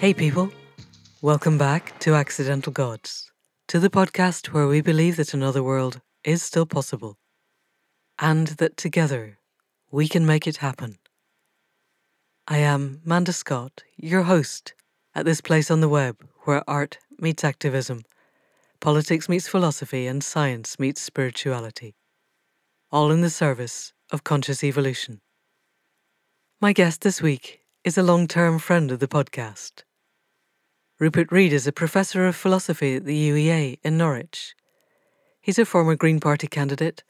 Hey, people. Welcome back to Accidental Gods, to the podcast where we believe that another world is still possible and that together we can make it happen. I am Manda Scott, your host at this place on the web where art meets activism, politics meets philosophy, and science meets spirituality, all in the service of conscious evolution. My guest this week is a long term friend of the podcast. Rupert Read is a professor of philosophy at the UEA in Norwich. He's a former Green Party candidate,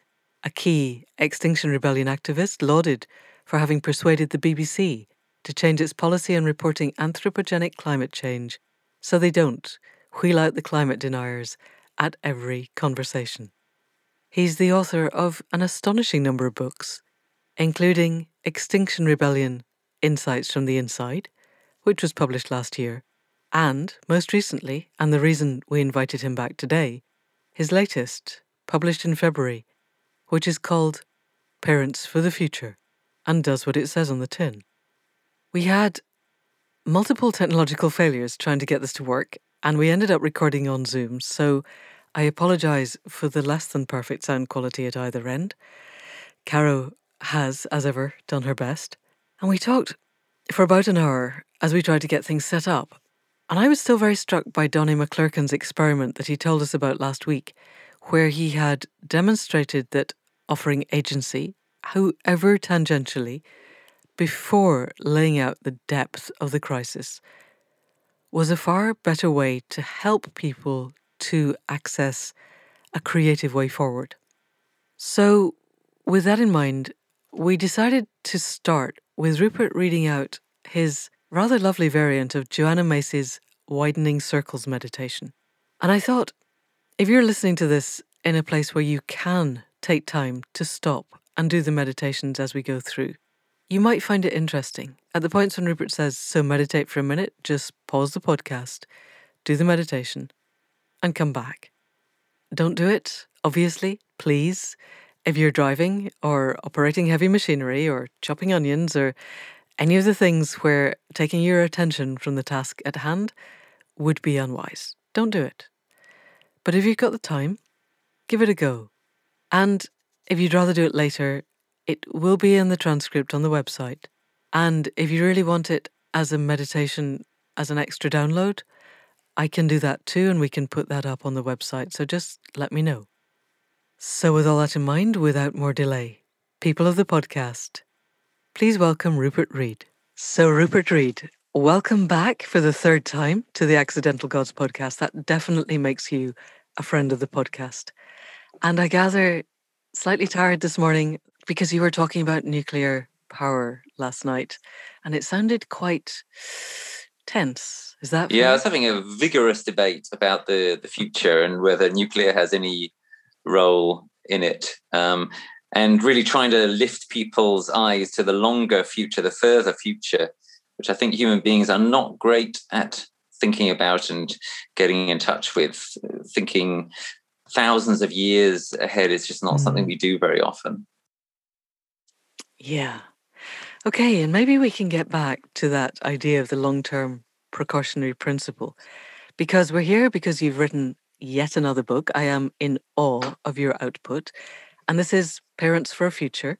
a key Extinction Rebellion activist lauded for having persuaded the BBC to change its policy on reporting anthropogenic climate change so they don't wheel out the climate deniers at every conversation. He's the author of an astonishing number of books, including Extinction Rebellion Insights from the Inside, which was published last year, and, most recently, and the reason we invited him back today, his latest, published in February, which is called Parents for the Future and does what it says on the tin. We had multiple technological failures trying to get this to work, and we ended up recording on Zoom, so I apologise for the less than perfect sound quality at either end. Caro has, as ever, done her best, and we talked for about an hour as we tried to get things set up. And I was still very struck by Donnie McClurkin's experiment that he told us about last week, where he had demonstrated that offering agency, however tangentially, before laying out the depth of the crisis, was a far better way to help people to access a creative way forward. So, with that in mind, we decided to start with Rupert reading out his rather lovely variant of Joanna Macy's Widening Circles meditation. And I thought, if you're listening to this in a place where you can take time to stop and do the meditations as we go through, you might find it interesting. At the points when Rupert says, so meditate for a minute, just pause the podcast, do the meditation, and come back. Don't do it, obviously, please. If you're driving or operating heavy machinery or chopping onions or any of the things where taking your attention from the task at hand would be unwise, don't do it. But if you've got the time, give it a go. And if you'd rather do it later, it will be in the transcript on the website. And if you really want it as a meditation, as an extra download, I can do that too, and we can put that up on the website. So just let me know. So, with all that in mind, without more delay, people of the podcast, please welcome Rupert Read. So, Rupert Read, welcome back for the third time to the Accidental Gods podcast. That definitely makes you a friend of the podcast. And I gather slightly tired this morning because you were talking about nuclear power last night and it sounded quite tense. Is that Yeah, I was having a vigorous debate about the, the future and whether nuclear has any role in it. Um, and really trying to lift people's eyes to the longer future, the further future, which I think human beings are not great at thinking about and getting in touch with. Thinking thousands of years ahead is just not mm. something we do very often. Yeah. Okay, and maybe we can get back to that idea of the long term precautionary principle because we're here because you've written yet another book. I am in awe of your output. And this is Parents for a Future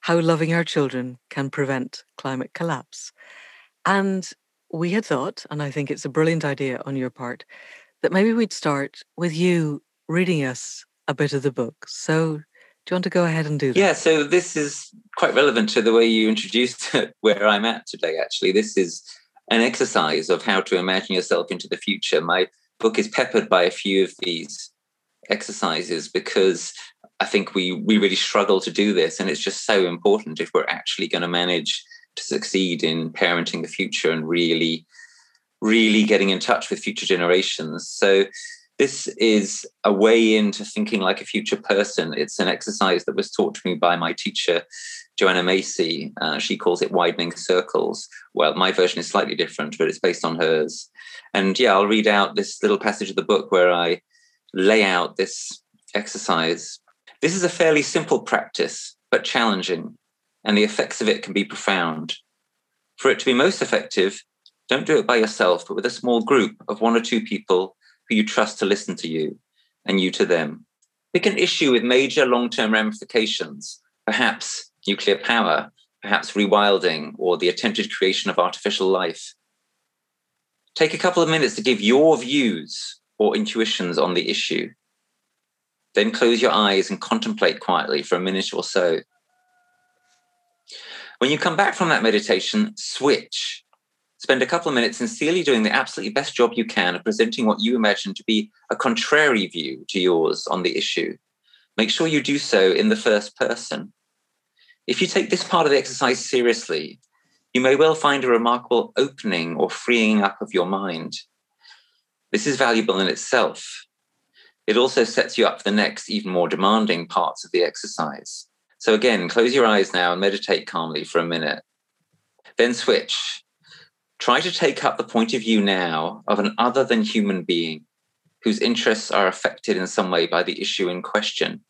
How Loving Our Children Can Prevent Climate Collapse. And we had thought, and I think it's a brilliant idea on your part, that maybe we'd start with you reading us a bit of the book. So, do you want to go ahead and do that? Yeah, so this is quite relevant to the way you introduced where I'm at today, actually. This is an exercise of how to imagine yourself into the future. My book is peppered by a few of these exercises because I think we we really struggle to do this, and it's just so important if we're actually going to manage to succeed in parenting the future and really, really getting in touch with future generations. So this is a way into thinking like a future person. It's an exercise that was taught to me by my teacher, Joanna Macy. Uh, she calls it widening circles. Well, my version is slightly different, but it's based on hers. And yeah, I'll read out this little passage of the book where I lay out this exercise. This is a fairly simple practice, but challenging, and the effects of it can be profound. For it to be most effective, Don't do it by yourself, but with a small group of one or two people who you trust to listen to you and you to them. Pick an issue with major long term ramifications, perhaps nuclear power, perhaps rewilding, or the attempted creation of artificial life. Take a couple of minutes to give your views or intuitions on the issue. Then close your eyes and contemplate quietly for a minute or so. When you come back from that meditation, switch. Spend a couple of minutes sincerely doing the absolutely best job you can of presenting what you imagine to be a contrary view to yours on the issue. Make sure you do so in the first person. If you take this part of the exercise seriously, you may well find a remarkable opening or freeing up of your mind. This is valuable in itself. It also sets you up for the next, even more demanding parts of the exercise. So, again, close your eyes now and meditate calmly for a minute. Then switch. Try to take up the point of view now of an other than human being whose interests are affected in some way by the issue in question.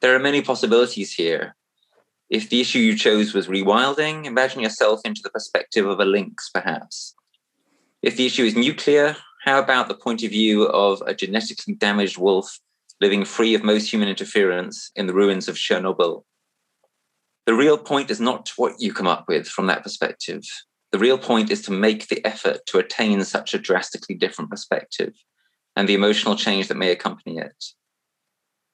There are many possibilities here. If the issue you chose was rewilding, imagine yourself into the perspective of a lynx, perhaps. If the issue is nuclear, how about the point of view of a genetically damaged wolf living free of most human interference in the ruins of Chernobyl? The real point is not what you come up with from that perspective. The real point is to make the effort to attain such a drastically different perspective and the emotional change that may accompany it.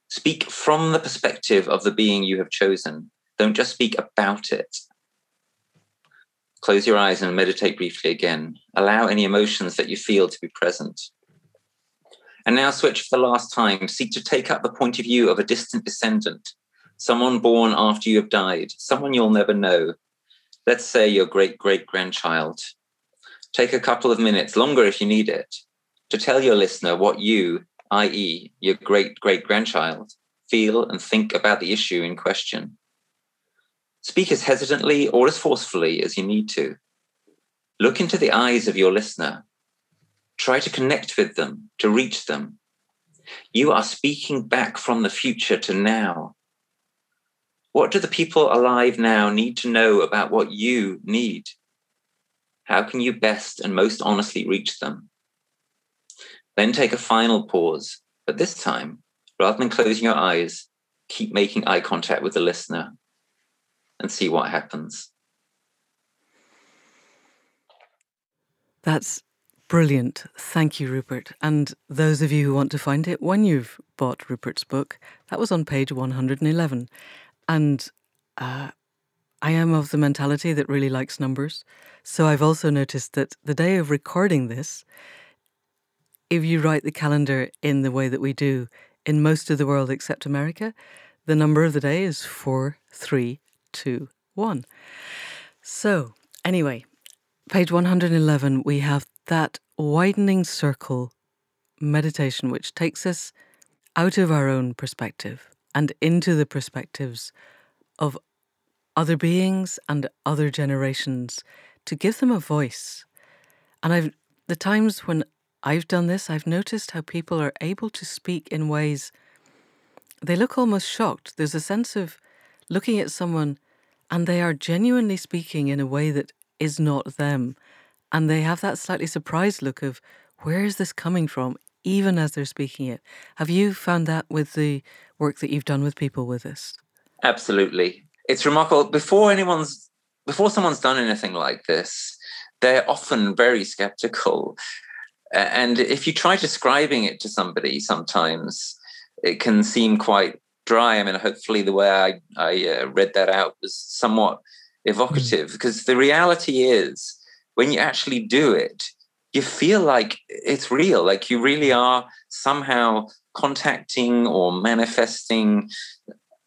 Speak from the perspective of the being you have chosen. Don't just speak about it. Close your eyes and meditate briefly again. Allow any emotions that you feel to be present. And now switch for the last time. Seek to take up the point of view of a distant descendant, someone born after you have died, someone you'll never know. Let's say your great great grandchild. Take a couple of minutes, longer if you need it, to tell your listener what you, i.e., your great great grandchild, feel and think about the issue in question. Speak as hesitantly or as forcefully as you need to. Look into the eyes of your listener. Try to connect with them, to reach them. You are speaking back from the future to now. What do the people alive now need to know about what you need? How can you best and most honestly reach them? Then take a final pause, but this time, rather than closing your eyes, keep making eye contact with the listener and see what happens. That's brilliant. Thank you, Rupert. And those of you who want to find it, when you've bought Rupert's book, that was on page 111. And uh, I am of the mentality that really likes numbers. So I've also noticed that the day of recording this, if you write the calendar in the way that we do in most of the world except America, the number of the day is 4, two, one. So, anyway, page 111, we have that widening circle meditation, which takes us out of our own perspective and into the perspectives of other beings and other generations to give them a voice. And I've the times when I've done this, I've noticed how people are able to speak in ways they look almost shocked. There's a sense of looking at someone and they are genuinely speaking in a way that is not them. And they have that slightly surprised look of, where is this coming from, even as they're speaking it. Have you found that with the work that you've done with people with this? Absolutely. It's remarkable. Before anyone's, before someone's done anything like this, they're often very skeptical. And if you try describing it to somebody, sometimes it can seem quite dry. I mean, hopefully the way I, I uh, read that out was somewhat evocative mm. because the reality is when you actually do it, you feel like it's real, like you really are somehow contacting or manifesting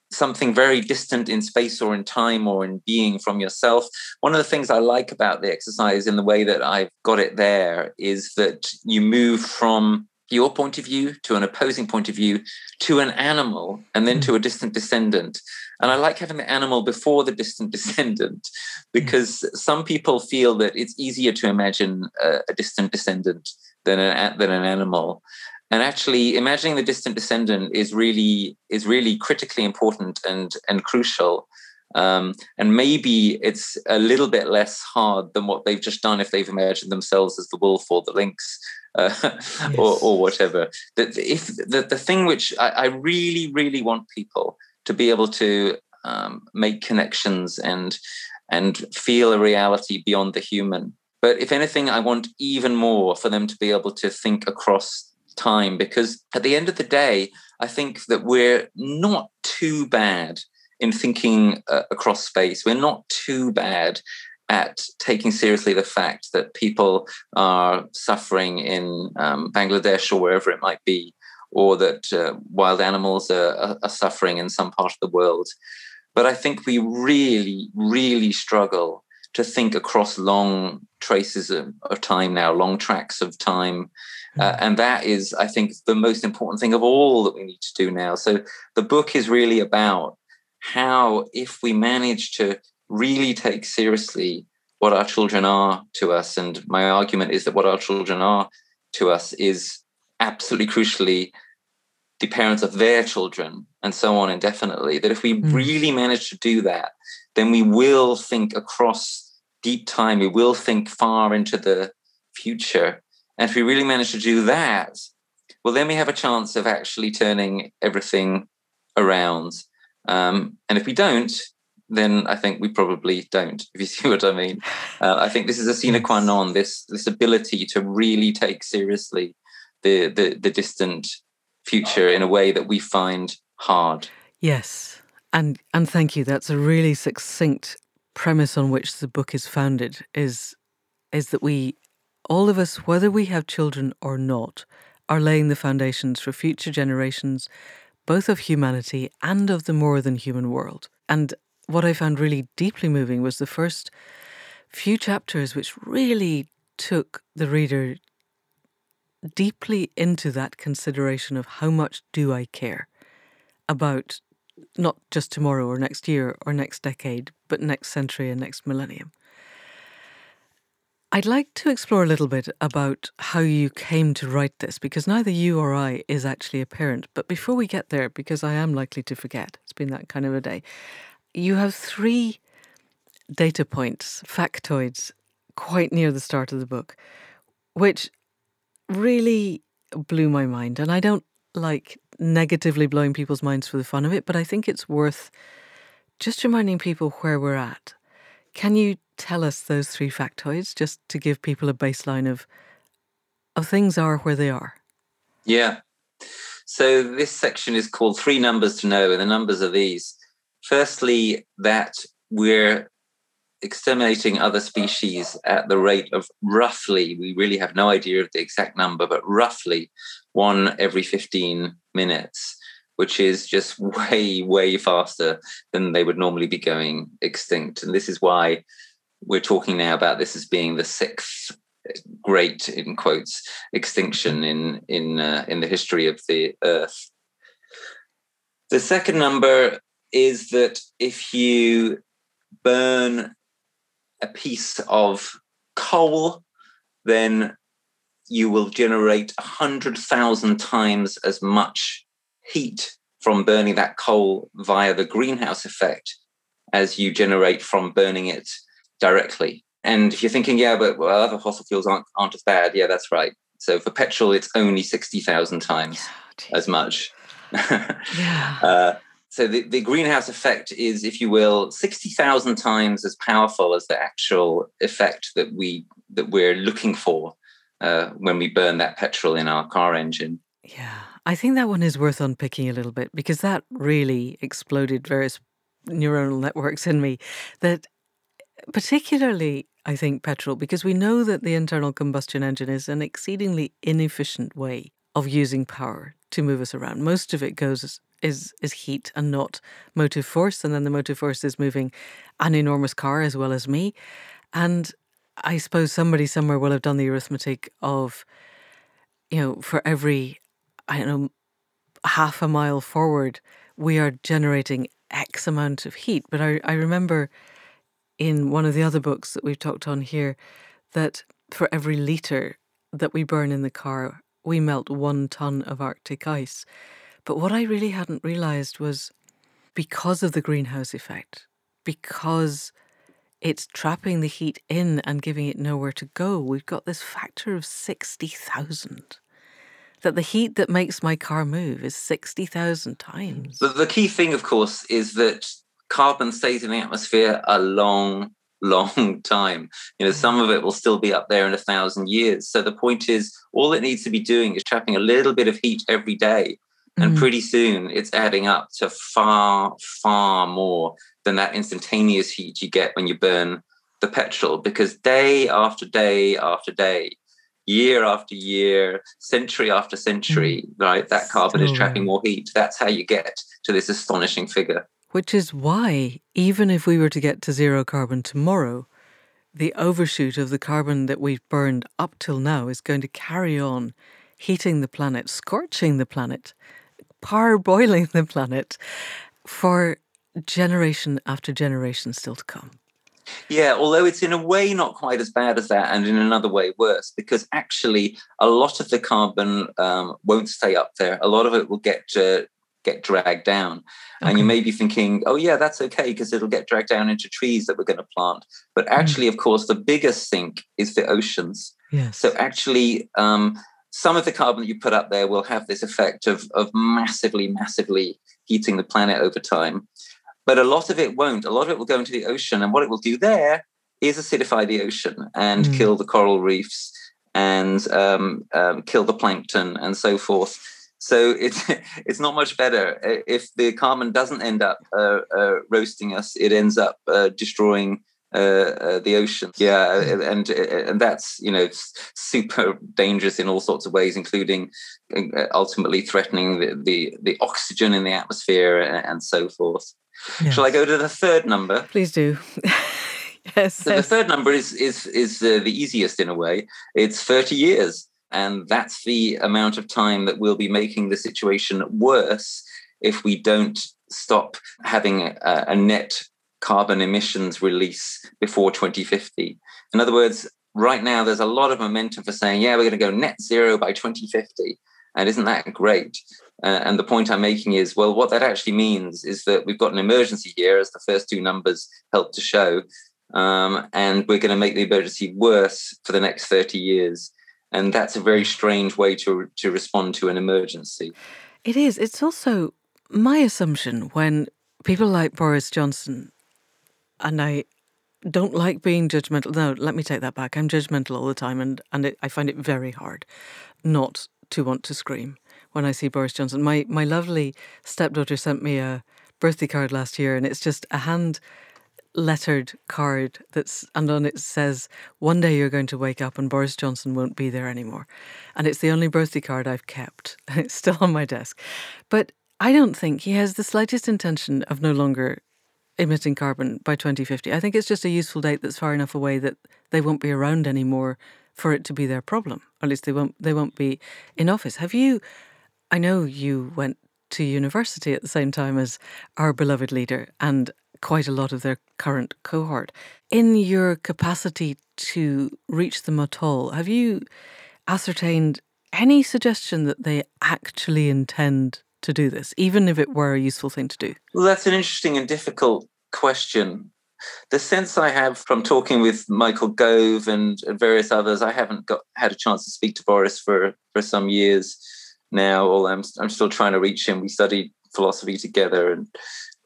something very distant in space or in time or in being from yourself. One of the things I like about the exercise in the way that I've got it there is that you move from your point of view to an opposing point of view to an animal and then to a distant descendant. And I like having the animal before the distant descendant because some people feel that it's easier to imagine a, a distant descendant than an, than an animal. And actually, imagining the distant descendant is really is really critically important and and crucial Um, and maybe it's a little bit less hard than what they've just done if they've imagined themselves as the wolf or the lynx uh, yes. or, or, whatever. That if the, the thing which I, I, really, really want people to be able to um, make connections and and feel a reality beyond the human. But if anything, I want even more for them to be able to think across time because at the end of the day, I think that we're not too bad in thinking uh, across space. We're not too bad at taking seriously the fact that people are suffering in um, Bangladesh or wherever it might be, or that uh, wild animals are, are, suffering in some part of the world. But I think we really, really struggle to think across long traces of, of time now, long tracks of time. Uh, mm. and that is, I think, the most important thing of all that we need to do now. So the book is really about how, if we manage to really take seriously what our children are to us, and my argument is that what our children are to us is absolutely crucially the parents of their children and so on indefinitely. That if we mm. really manage to do that, then we will think across deep time, we will think far into the future. And if we really manage to do that, well, then we have a chance of actually turning everything around. Um, and if we don't, then I think we probably don't. If you see what I mean, uh, I think this is a sine qua non. This this ability to really take seriously the the, the distant future in a way that we find hard. Yes, and and thank you. That's a really succinct premise on which the book is founded. Is is that we all of us, whether we have children or not, are laying the foundations for future generations both of humanity and of the more than human world. And what I found really deeply moving was the first few chapters, which really took the reader deeply into that consideration of how much do I care about not just tomorrow or next year or next decade, but next century and next millennium. I'd like to explore a little bit about how you came to write this because neither you or I is actually a parent. But before we get there, because I am likely to forget, it's been that kind of a day, you have three data points, factoids, quite near the start of the book, which really blew my mind. And I don't like negatively blowing people's minds for the fun of it, but I think it's worth just reminding people where we're at. Can you tell us those three factoids just to give people a baseline of of things are where they are? Yeah. So this section is called Three Numbers to Know, and the numbers are these. Firstly, that we're exterminating other species at the rate of roughly, we really have no idea of the exact number, but roughly one every 15 minutes, which is just way, way faster than they would normally be going extinct. And this is why we're talking now about this as being the sixth great in quotes extinction in in uh, in the history of the earth. The second number is that if you burn a piece of coal then you will generate 100,000 times as much heat from burning that coal via the greenhouse effect as you generate from burning it directly. And if you're thinking, yeah, but well, other fossil fuels aren't, aren't as bad, yeah, that's right. So for petrol, it's only 60,000 times yeah, as much. yeah. Uh, so the, the greenhouse effect is, if you will, 60,000 times as powerful as the actual effect that we that we're looking for uh, when we burn that petrol in our car engine. Yeah, I think that one is worth unpicking a little bit because that really exploded various neuronal networks in me. That particularly, I think, petrol, because we know that the internal combustion engine is an exceedingly inefficient way of using power to move us around. Most of it goes is is heat and not motive force, and then the motive force is moving an enormous car as well as me. And I suppose somebody somewhere will have done the arithmetic of, you know, for every I don't know half a mile forward, we are generating X amount of heat. But I, I remember in one of the other books that we've talked on here that for every litre that we burn in the car, we melt one ton of Arctic ice. But what I really hadn't realised was because of the greenhouse effect, because it's trapping the heat in and giving it nowhere to go. We've got this factor of 60,000. That the heat that makes my car move is 60,000 times. The, the key thing, of course, is that carbon stays in the atmosphere a long, long time. You know, some of it will still be up there in a thousand years. So the point is, all it needs to be doing is trapping a little bit of heat every day. And mm. pretty soon it's adding up to far, far more than that instantaneous heat you get when you burn the petrol. Because day after day after day, year after year, century after century, mm. right, that carbon is trapping more heat. That's how you get to this astonishing figure. Which is why, even if we were to get to zero carbon tomorrow, the overshoot of the carbon that we've burned up till now is going to carry on heating the planet, scorching the planet, parboiling the planet for generation after generation still to come. Yeah, although it's in a way not quite as bad as that, and in another way worse, because actually a lot of the carbon um, won't stay up there. A lot of it will get uh, get dragged down. Okay. And you may be thinking, oh, yeah, that's okay because it'll get dragged down into trees that we're going to plant. But mm. actually, mm. of course, the biggest sink is the oceans. Yes. So actually, um, some of the carbon that you put up there will have this effect of, of massively, massively heating the planet over time. But a lot of it won't. A lot of it will go into the ocean. And what it will do there is acidify the ocean and mm. kill the coral reefs and um, um, kill the plankton and so forth. So it's it's not much better if the carbon doesn't end up uh, uh, roasting us. It ends up uh, destroying uh, uh, the ocean. Yeah, and and that's you know super dangerous in all sorts of ways, including uh, ultimately threatening the the, the oxygen in the atmosphere and so forth. Yes. Shall I go to the third number? Please do. yes. So yes. the third number is is is the easiest in a way. It's thirty years. And that's the amount of time that we'll be making the situation worse if we don't stop having a, a net carbon emissions release before 2050. In other words, right now there's a lot of momentum for saying, yeah, we're going to go net zero by 2050. And isn't that great? Uh, and the point I'm making is, well, what that actually means is that we've got an emergency here, as the first two numbers help to show, um, and we're going to make the emergency worse for the next 30 years and that's a very strange way to to respond to an emergency. It is. It's also my assumption when people like Boris Johnson, and I don't like being judgmental. No, let me take that back. I'm judgmental all the time, and and it, I find it very hard not to want to scream when I see Boris Johnson. My my lovely stepdaughter sent me a birthday card last year, and it's just a hand lettered card that's and on it says one day you're going to wake up and Boris Johnson won't be there anymore. And it's the only birthday card I've kept. It's still on my desk. But I don't think he has the slightest intention of no longer emitting carbon by 2050. I think it's just a useful date that's far enough away that they won't be around anymore for it to be their problem. Or at least they won't they won't be in office. Have you I know you went to university at the same time as our beloved leader and quite a lot of their current cohort. In your capacity to reach them at all, have you ascertained any suggestion that they actually intend to do this, even if it were a useful thing to do? Well, that's an interesting and difficult question. The sense I have from talking with Michael Gove and various others, I haven't got had a chance to speak to Boris for, for some years now. Although I'm I'm still trying to reach him. We studied philosophy together and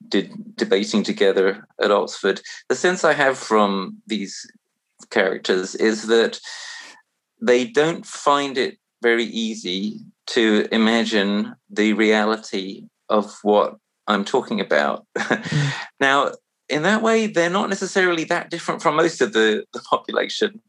did debating together at Oxford. The sense I have from these characters is that they don't find it very easy to imagine the reality of what I'm talking about. Mm. now, in that way, they're not necessarily that different from most of the, the population.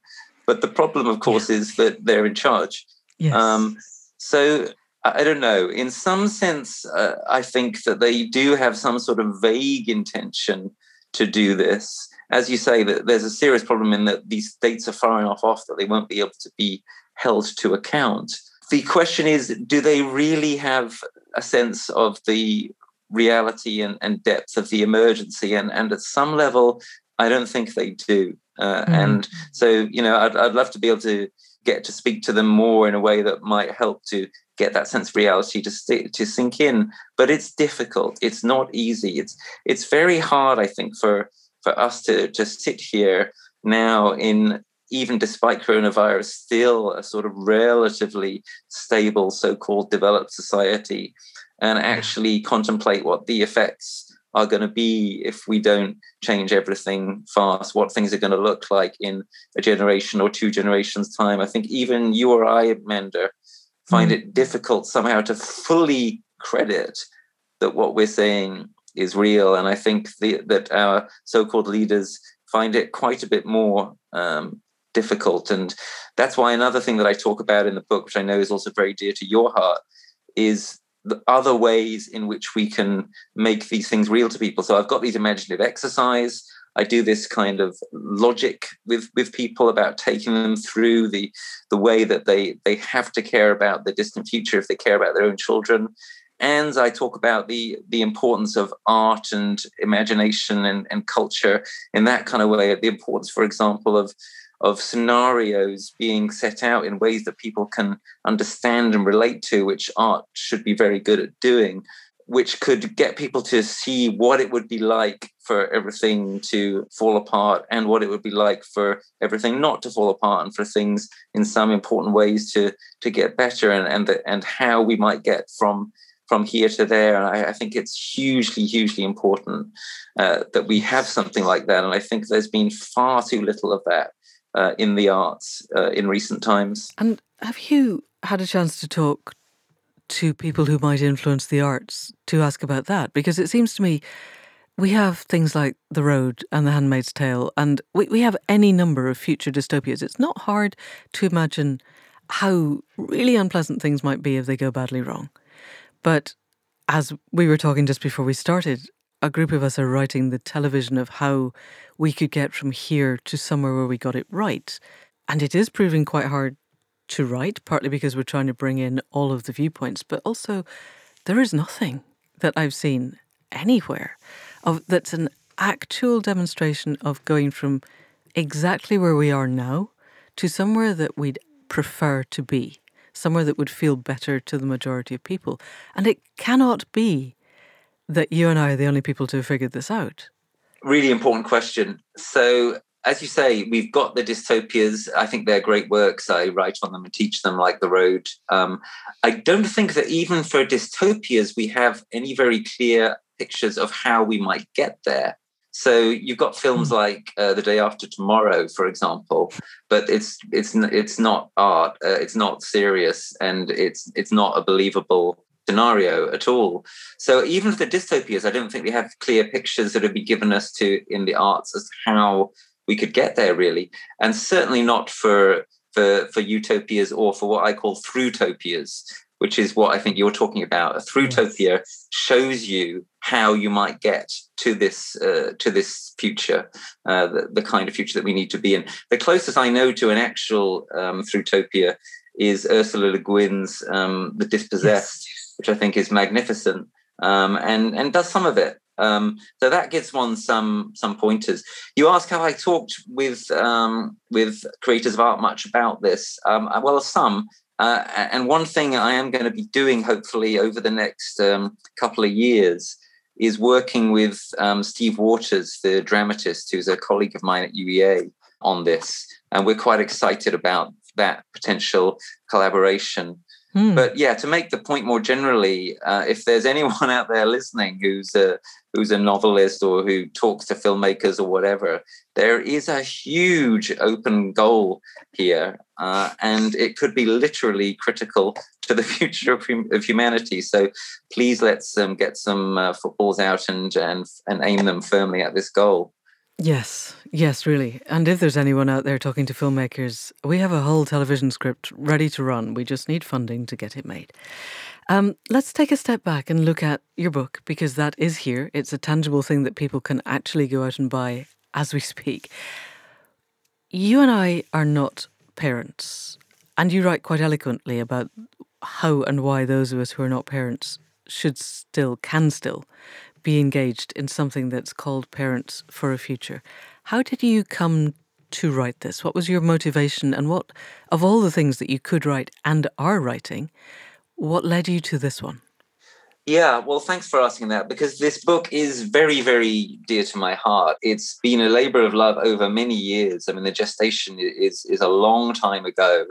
But the problem, of course, yeah. is that they're in charge. Yes. Um, so I don't know. In some sense, uh, I think that they do have some sort of vague intention to do this. As you say, that there's a serious problem in that these states are far enough off that they won't be able to be held to account. The question is, do they really have a sense of the reality and, and depth of the emergency? And, and at some level, I don't think they do. Uh, mm. And so, you know, I'd, I'd love to be able to get to speak to them more in a way that might help to get that sense of reality to st- to sink in. But it's difficult. It's not easy. It's it's very hard, I think, for for us to to sit here now in even despite coronavirus, still a sort of relatively stable, so-called developed society, and actually contemplate what the effects are going to be if we don't change everything fast, what things are going to look like in a generation or two generations' time. I think even you or I, Manda, find mm. it difficult somehow to fully credit that what we're saying is real. And I think the, that our so called leaders find it quite a bit more um, difficult. And that's why another thing that I talk about in the book, which I know is also very dear to your heart, is the other ways in which we can make these things real to people. So I've got these imaginative exercise. I do this kind of logic with with people about taking them through the the way that they they have to care about the distant future if they care about their own children. And I talk about the the importance of art and imagination and, and culture in that kind of way. The importance, for example, of of scenarios being set out in ways that people can understand and relate to, which art should be very good at doing, which could get people to see what it would be like for everything to fall apart and what it would be like for everything not to fall apart and for things in some important ways to to get better and and the, and how we might get from from here to there. And I, I think it's hugely, hugely important uh, that we have something like that. And I think there's been far too little of that uh, in the arts uh, in recent times. And have you had a chance to talk to people who might influence the arts to ask about that? Because it seems to me we have things like The Road and The Handmaid's Tale, and we, we have any number of future dystopias. It's not hard to imagine how really unpleasant things might be if they go badly wrong. But as we were talking just before we started, a group of us are writing the television of how we could get from here to somewhere where we got it right. And it is proving quite hard to write, partly because we're trying to bring in all of the viewpoints, but also there is nothing that I've seen anywhere of that's an actual demonstration of going from exactly where we are now to somewhere that we'd prefer to be, somewhere that would feel better to the majority of people. And it cannot be that you and I are the only people to have figured this out? Really important question. So, as you say, we've got the dystopias. I think they're great works. I write on them and teach them, like The Road. Um, I don't think that even for dystopias, we have any very clear pictures of how we might get there. So you've got films hmm. like uh, The Day After Tomorrow, for example, but it's it's it's not art. Uh, it's not serious, and it's it's not a believable scenario at all. So even for the dystopias, I don't think we have clear pictures that have been given us to in the arts as how we could get there really, and certainly not for for for utopias or for what I call throughtopias, which is what I think you're talking about. A throughtopia shows you how you might get to this uh, to this future, uh, the, the, kind of future that we need to be in. The closest I know to an actual um, throughtopia is Ursula Le Guin's um, The Dispossessed, which I think is magnificent um, and and does some of it. Um, so that gives one some some pointers. You ask how I talked with um, with creators of art much about this. Um, well, some. Uh, and one thing I am going to be doing, hopefully, over the next um, couple of years, is working with um, Steve Waters, the dramatist, who's a colleague of mine at UEA, on this. And we're quite excited about that potential collaboration. Hmm. But yeah, to make the point more generally, uh, if there's anyone out there listening who's a who's a novelist or who talks to filmmakers or whatever, there is a huge open goal here, uh, and it could be literally critical to the future of, hum- of humanity. So please let's um, get some uh, footballs out and and and aim them firmly at this goal. Yes, yes, really. And if there's anyone out there talking to filmmakers, we have a whole television script ready to run. We just need funding to get it made. Um, let's take a step back and look at your book because that is here. It's a tangible thing that people can actually go out and buy as we speak. You and I are not parents, and you write quite eloquently about how and why those of us who are not parents should still, can still be engaged in something that's called Parents for a Future. How did you come to write this? What was your motivation? And what, of all the things that you could write and are writing, what led you to this one? Yeah, well, thanks for asking that because this book is very, very dear to my heart. It's been a labor of love over many years. I mean, the gestation is is a long time ago.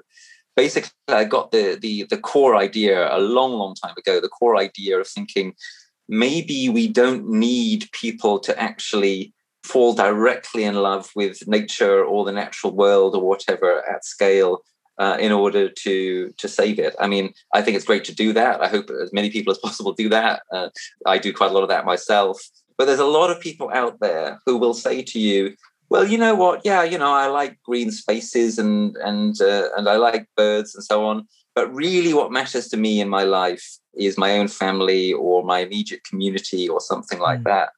Basically, I got the the the core idea a long, long time ago. The core idea of thinking maybe we don't need people to actually fall directly in love with nature or the natural world or whatever at scale uh, in order to to save it. I mean, I think it's great to do that. I hope as many people as possible do that. Uh, I do quite a lot of that myself. But there's a lot of people out there who will say to you, "Well, you know what? Yeah, you know, I like green spaces and and uh, and I like birds and so on. But really, what matters to me in my life is my own family or my immediate community or something like mm. that."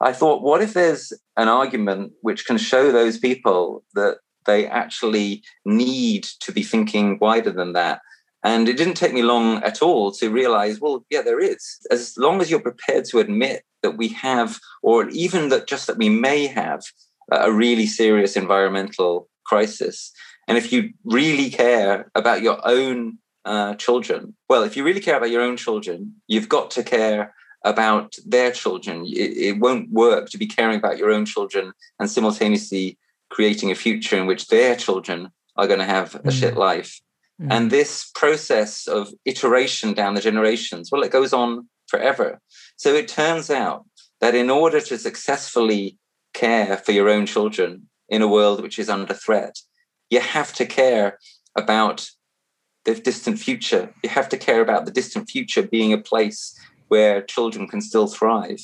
I thought, what if there's an argument which can show those people that they actually need to be thinking wider than that. And it didn't take me long at all to realize, well, yeah, there is. As long as you're prepared to admit that we have, or even that just that we may have, a really serious environmental crisis. And if you really care about your own uh, children, well, if you really care about your own children, you've got to care about their children. It, it won't work to be caring about your own children and simultaneously creating a future in which their children are going to have a mm. shit life. Mm. And this process of iteration down the generations, well, it goes on forever. So it turns out that in order to successfully care for your own children in a world which is under threat, you have to care about the distant future. You have to care about the distant future being a place where children can still thrive.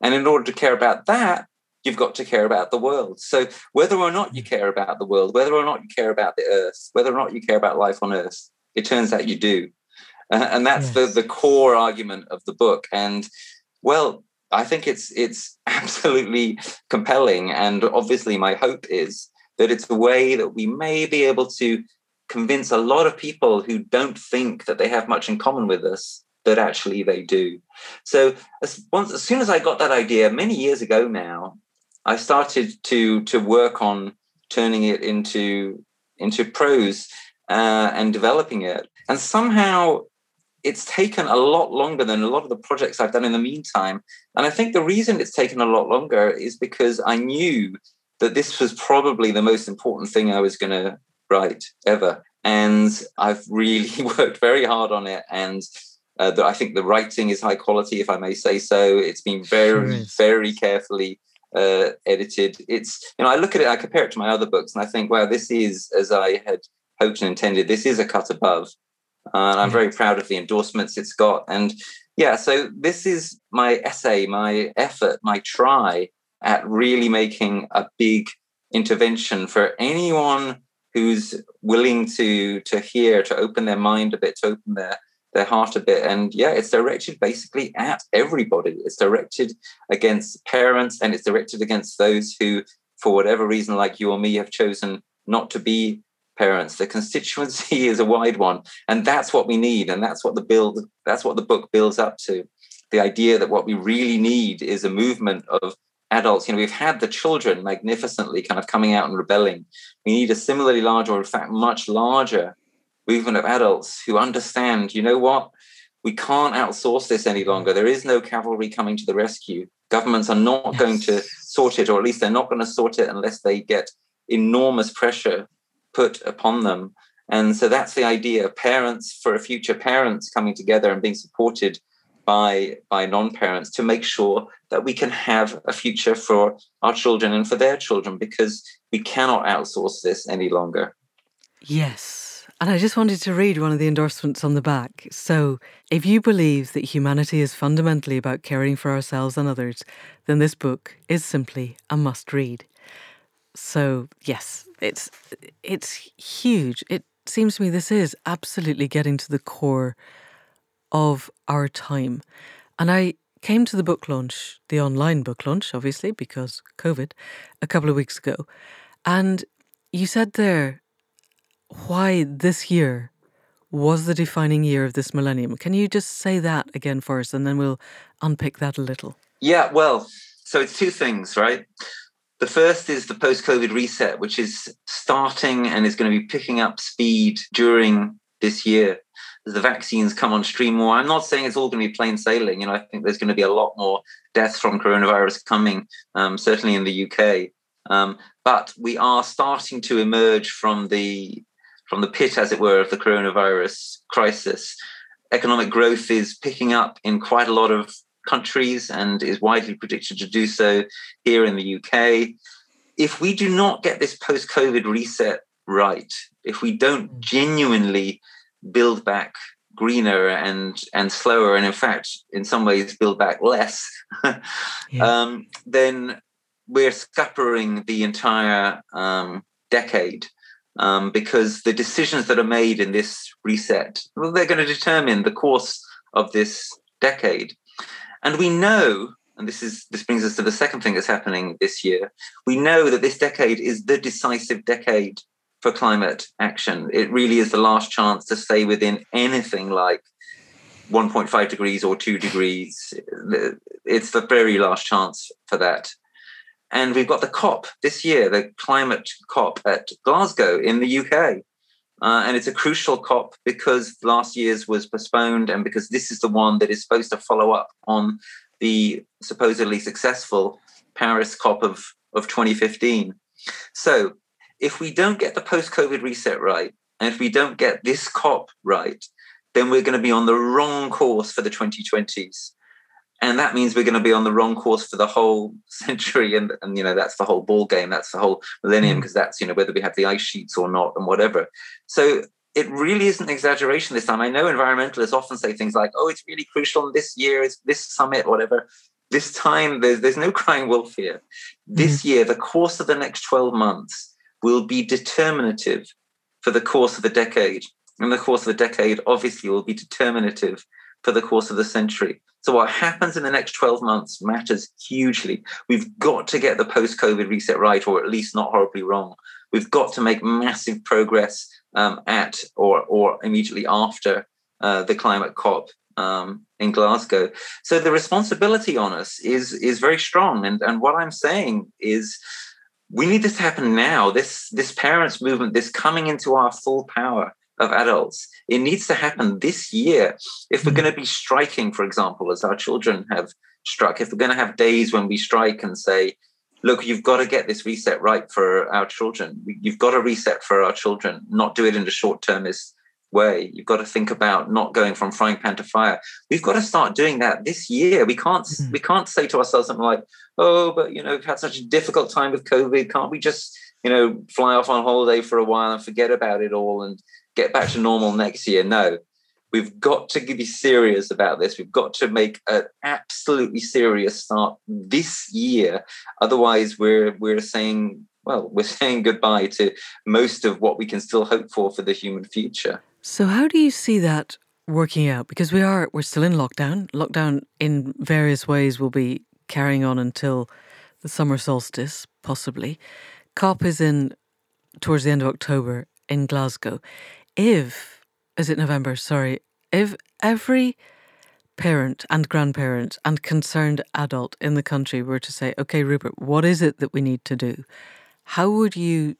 And in order to care about that, you've got to care about the world. So whether or not you care about the world, whether or not you care about the earth, whether or not you care about life on earth, it turns out you do. Uh, and that's yes. the, the core argument of the book. And well, I think it's it's absolutely compelling. And obviously my hope is that it's a way that we may be able to convince a lot of people who don't think that they have much in common with us that actually they do. So as, once, as soon as I got that idea many years ago now, I started to to work on turning it into into prose uh, and developing it. And somehow it's taken a lot longer than a lot of the projects I've done in the meantime. And I think the reason it's taken a lot longer is because I knew that this was probably the most important thing I was going to write ever. And I've really worked very hard on it. And uh, I think the writing is high quality, if I may say so. It's been very, sure very carefully uh, edited. It's you know I look at it, I compare it to my other books, and I think, wow, this is as I had hoped and intended. This is a cut above, uh, and I'm very proud of the endorsements it's got. And yeah, so this is my essay, my effort, my try at really making a big intervention for anyone who's willing to to hear, to open their mind a bit, to open their their heart a bit. And yeah, it's directed basically at everybody. It's directed against parents and it's directed against those who, for whatever reason, like you or me, have chosen not to be parents. The constituency is a wide one. And that's what we need. And that's what the build, that's what the book builds up to. The idea that what we really need is a movement of adults. You know, we've had the children magnificently kind of coming out and rebelling. We need a similarly large, or in fact, much larger movement of adults who understand, you know what, we can't outsource this any longer. There is no cavalry coming to the rescue. Governments are not yes. going to sort it, or at least they're not going to sort it unless they get enormous pressure put upon them. And so that's the idea. Parents for a future parents coming together and being supported by by non-parents to make sure that we can have a future for our children and for their children because we cannot outsource this any longer. Yes. And I just wanted to read one of the endorsements on the back. So, if you believe that humanity is fundamentally about caring for ourselves and others, then this book is simply a must read. So, yes, it's it's huge. It seems to me this is absolutely getting to the core of our time. And I came to the book launch, the online book launch, obviously, because COVID, a couple of weeks ago. And you said there why this year was the defining year of this millennium. Can you just say that again for us and then we'll unpick that a little? Yeah, well, so it's two things, right? The first is the post COVID reset, which is starting and is going to be picking up speed during this year. as the vaccines come on stream more. I'm not saying it's all going to be plain sailing. You know, I think there's going to be a lot more deaths from coronavirus coming, um, certainly in the UK. Um, but we are starting to emerge from the from the pit, as it were, of the coronavirus crisis. Economic growth is picking up in quite a lot of countries and is widely predicted to do so here in the UK. If we do not get this post COVID reset right, if we don't genuinely build back greener and and slower and in fact in some ways build back less yeah. um, then we're scuppering the entire um, decade um, because the decisions that are made in this reset well, they're going to determine the course of this decade and we know and this is this brings us to the second thing that's happening this year we know that this decade is the decisive decade for climate action. It really is the last chance to stay within anything like 1.5 degrees or 2 degrees. It's the very last chance for that. And we've got the COP this year, the climate COP at Glasgow in the UK. Uh, and it's a crucial COP because last year's was postponed and because this is the one that is supposed to follow up on the supposedly successful Paris COP of, of 2015. So if we don't get the post COVID reset right, and if we don't get this COP right, then we're going to be on the wrong course for the 2020s. And that means we're going to be on the wrong course for the whole century. And, and you know, that's the whole ball game. That's the whole millennium, because mm. that's, you know, whether we have the ice sheets or not and whatever. So it really isn't exaggeration this time. I know environmentalists often say things like, oh, it's really crucial this year, it's this summit, whatever. This time, there's, there's no crying wolf here. This mm. year, the course of the next 12 months will be determinative for the course of the decade. And the course of the decade, obviously, will be determinative for the course of the century. So, what happens in the next 12 months matters hugely. We've got to get the post COVID reset right, or at least not horribly wrong. We've got to make massive progress um, at or, or immediately after uh, the climate COP um, in Glasgow. So, the responsibility on us is, is very strong. And, and what I'm saying is, we need this to happen now. This this parents movement, this coming into our full power of adults, it needs to happen this year. If we're mm. going to be striking, for example, as our children have struck, if we're going to have days when we strike and say, look, you've got to get this reset right for our children. You've got to reset for our children, not do it in a short termist way. You've got to think about not going from frying pan to fire. We've got to start doing that this year. We can't mm-hmm. we can't say to ourselves something like, "Oh, but you know, we've had such a difficult time with COVID. Can't we just you know fly off on holiday for a while and forget about it all and get back to normal next year?" No. We've got to be serious about this. We've got to make an absolutely serious start this year. Otherwise, we're we're saying well, we're saying goodbye to most of what we can still hope for for the human future. So how do you see that working out? Because we are we're still in lockdown. Lockdown in various ways will be carrying on until the summer solstice, possibly. COP is in towards the end of October in Glasgow. If is it November, sorry, if every parent and grandparent and concerned adult in the country were to say, okay, Rupert, what is it that we need to do? How would you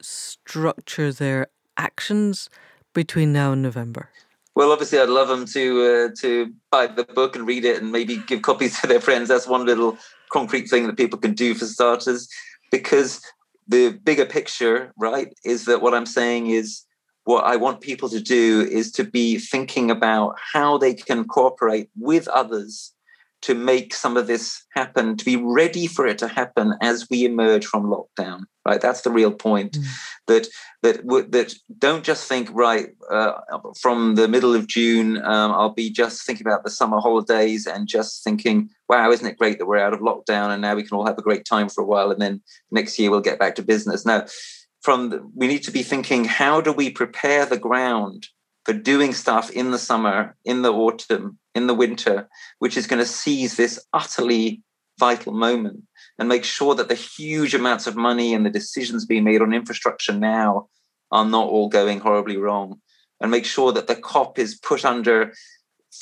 structure their actions between now and November? Well, obviously, I'd love them to uh, to buy the book and read it, and maybe give copies to their friends. That's one little concrete thing that people can do for starters. Because the bigger picture, right, is that what I'm saying is what I want people to do is to be thinking about how they can cooperate with others to make some of this happen, to be ready for it to happen as we emerge from lockdown. Right, that's the real point. Mm. That that that don't just think right uh, from the middle of June. Um, I'll be just thinking about the summer holidays and just thinking, wow, isn't it great that we're out of lockdown and now we can all have a great time for a while, and then next year we'll get back to business. Now, from the, we need to be thinking, how do we prepare the ground for doing stuff in the summer, in the autumn, in the winter, which is going to seize this utterly vital moment and make sure that the huge amounts of money and the decisions being made on infrastructure now are not all going horribly wrong. And make sure that the COP is put under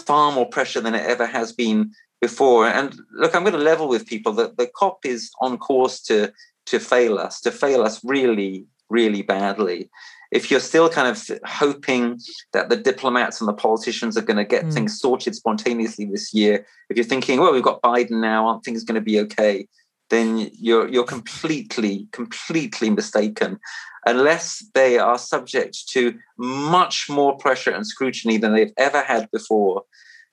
far more pressure than it ever has been before. And look, I'm going to level with people that the COP is on course to to fail us, to fail us really, really badly if you're still kind of hoping that the diplomats and the politicians are going to get mm. things sorted spontaneously this year, if you're thinking, well, we've got Biden now, aren't things going to be okay? Then you're you're completely, completely mistaken. Unless they are subject to much more pressure and scrutiny than they've ever had before,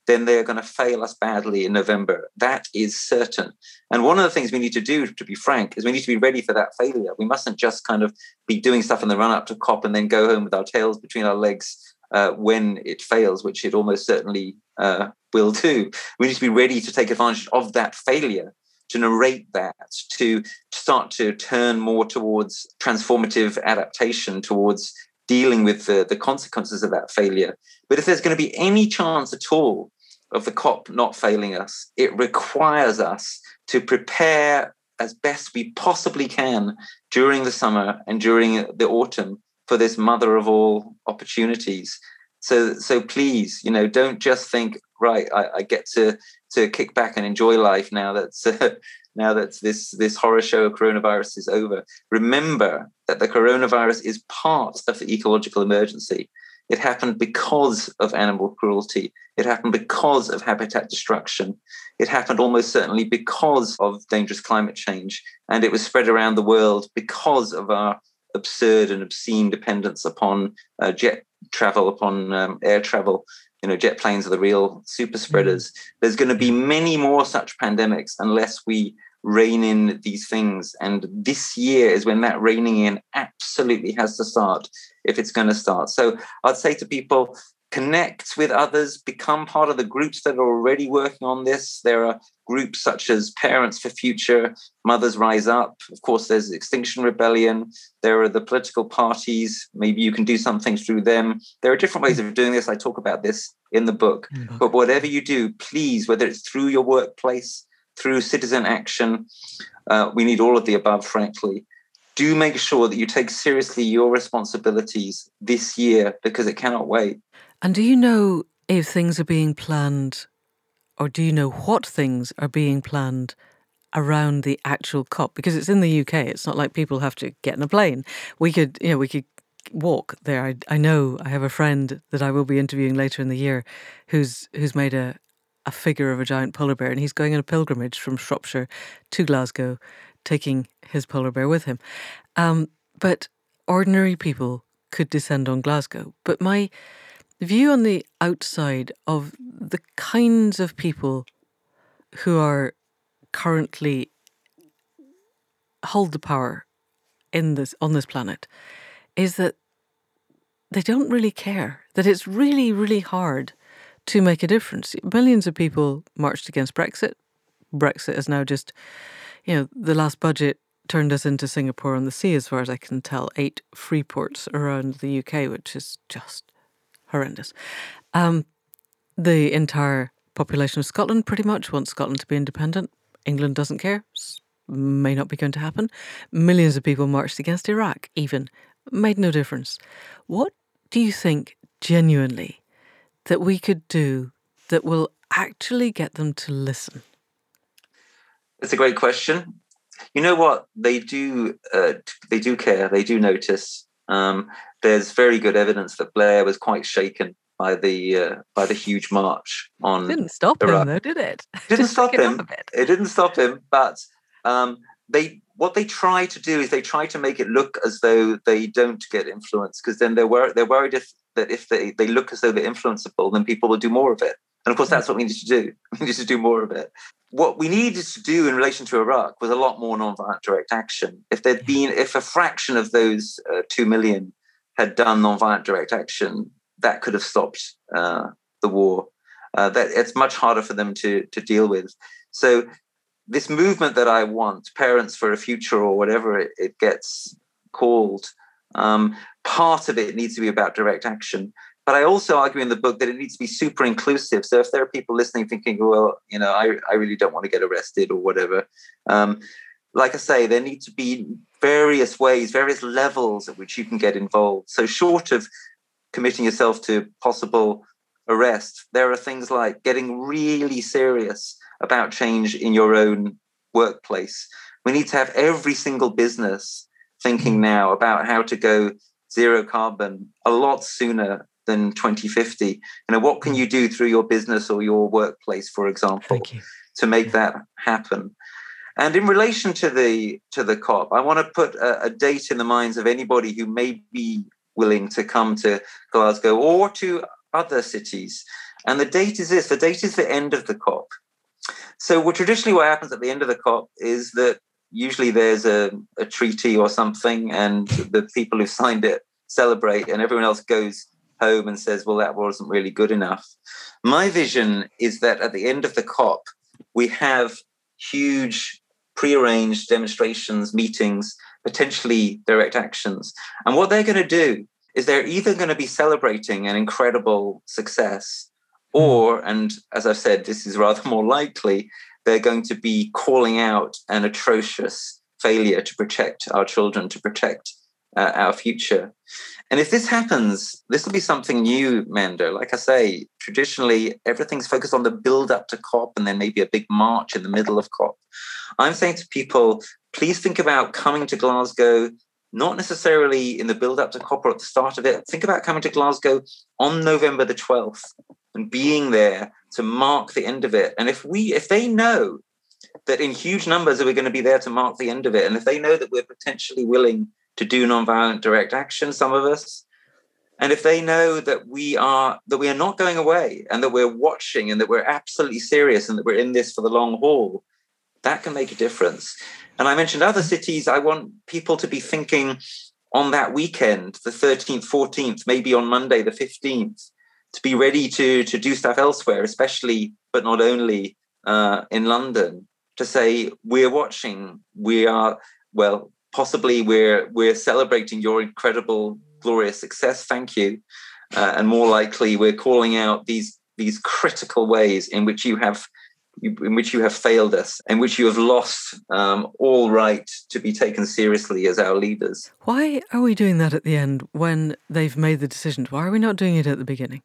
then they are going to fail us badly in November. That is certain. And one of the things we need to do, to be frank, is we need to be ready for that failure. We mustn't just kind of be doing stuff in the run up to COP and then go home with our tails between our legs uh, when it fails, which it almost certainly uh, will do. We need to be ready to take advantage of that failure. To narrate that, to start to turn more towards transformative adaptation, towards dealing with the, the consequences of that failure. But if there's going to be any chance at all of the COP not failing us, it requires us to prepare as best we possibly can during the summer and during the autumn for this mother of all opportunities. So, so please, you know, don't just think, right, I, I get to to kick back and enjoy life now that's uh, now that this this horror show of coronavirus is over. Remember that the coronavirus is part of the ecological emergency. It happened because of animal cruelty. It happened because of habitat destruction. It happened almost certainly because of dangerous climate change. And it was spread around the world because of our absurd and obscene dependence upon uh, jet travel, upon um, air travel. You know, jet planes are the real super spreaders. Mm. There's going to be many more such pandemics unless we rein in these things. And this year is when that reining in absolutely has to start if it's going to start. So I'd say to people, connect with others, become part of the groups that are already working on this. There are groups such as Parents for Future, Mothers Rise Up. Of course, there's Extinction Rebellion. There are the political parties. Maybe you can do something through them. There are different ways of doing this. I talk about this in the book. Mm-hmm. But whatever you do, please, whether it's through your workplace, through citizen action. Uh, we need all of the above, frankly. Do make sure that you take seriously your responsibilities this year because it cannot wait. And do you know if things are being planned, or do you know what things are being planned around the actual COP? Because it's in the UK. It's not like people have to get in a plane. We could, you know, we could walk there. I, I know I have a friend that I will be interviewing later in the year, who's who's made a, a figure of a giant polar bear, and he's going on a pilgrimage from Shropshire to Glasgow, taking his polar bear with him. Um, but ordinary people could descend on Glasgow. But my view on the outside of the kinds of people who are currently hold the power in this on this planet is that they don't really care that it's really really hard to make a difference. Millions of people marched against Brexit. Brexit is now just, you know, the last budget turned us into Singapore on the sea, as far as I can tell, eight free ports around the UK, which is just horrendous. Um, the entire population of Scotland pretty much wants Scotland to be independent. England doesn't care. May not be going to happen. Millions of people marched against Iraq, even. Made no difference. What do you think genuinely that we could do that will actually get them to listen? It's a great question. You know what they do? Uh, they do care. They do notice. Um, there's very good evidence that Blair was quite shaken by the uh, by the huge march on. Didn't stop Iraq. him though, did it? Didn't stop him. It didn't stop him, but um, they what they try to do is they try to make it look as though they don't get influenced because then they're worried they're worried if that if they, they look as though they're influenceable, then people will do more of it. And of course, that's what we need to do. We need to do more of it. What we needed to do in relation to Iraq was a lot more nonviolent direct action. If there'd been, if a fraction of those uh, two million had done nonviolent direct action, that could have stopped uh, the war. Uh, that it's much harder for them to to deal with. So this movement that I want, parents for a future or whatever it, it gets called, um, part of it needs to be about direct action. But I also argue in the book that it needs to be super inclusive. So if there are people listening thinking, well, you know, I, I really don't want to get arrested or whatever, um, like I say, there need to be various ways, various levels at which you can get involved. So short of committing yourself to possible arrest, there are things like getting really serious about change in your own workplace. We need to have every single business thinking mm. now about how to go zero carbon a lot sooner than 2050. You know, what can mm. you do through your business or your workplace, for example, to make that happen? And in relation to the to the COP, I want to put a, a date in the minds of anybody who may be willing to come to Glasgow or to other cities. And the date is this: the date is the end of the COP. So, traditionally, what happens at the end of the COP is that usually there's a, a treaty or something, and the people who signed it celebrate, and everyone else goes home and says, well, that wasn't really good enough. My vision is that at the end of the COP, we have huge prearranged demonstrations, meetings, potentially direct actions. And what they're going to do is they're either going to be celebrating an incredible success, or, and as I've said, this is rather more likely, they're going to be calling out an atrocious failure to protect our children, to protect uh, our future. And if this happens, this will be something new, Manda. Like I say, traditionally, everything's focused on the build up to COP and then maybe a big march in the middle of COP. I'm saying to people, please think about coming to Glasgow, not necessarily in the build up to COP or at the start of it. Think about coming to Glasgow on November the 12th and being there to mark the end of it. And if we, if they know that in huge numbers we're going to be there to mark the end of it, and if they know that we're potentially willing to do nonviolent direct action, some of us. And if they know that we are that we are not going away and that we're watching and that we're absolutely serious and that we're in this for the long haul, that can make a difference. And I mentioned other cities. I want people to be thinking on that weekend, the 13th, 14th, maybe on Monday, the 15th, to be ready to, to do stuff elsewhere, especially, but not only uh, in London, to say, we're watching, we are, well, possibly we're we're celebrating your incredible glorious success. Thank you. Uh, and more likely we're calling out these these critical ways in which you have in which you have failed us in which you have lost um, all right to be taken seriously as our leaders. Why are we doing that at the end when they've made the decision? Why are we not doing it at the beginning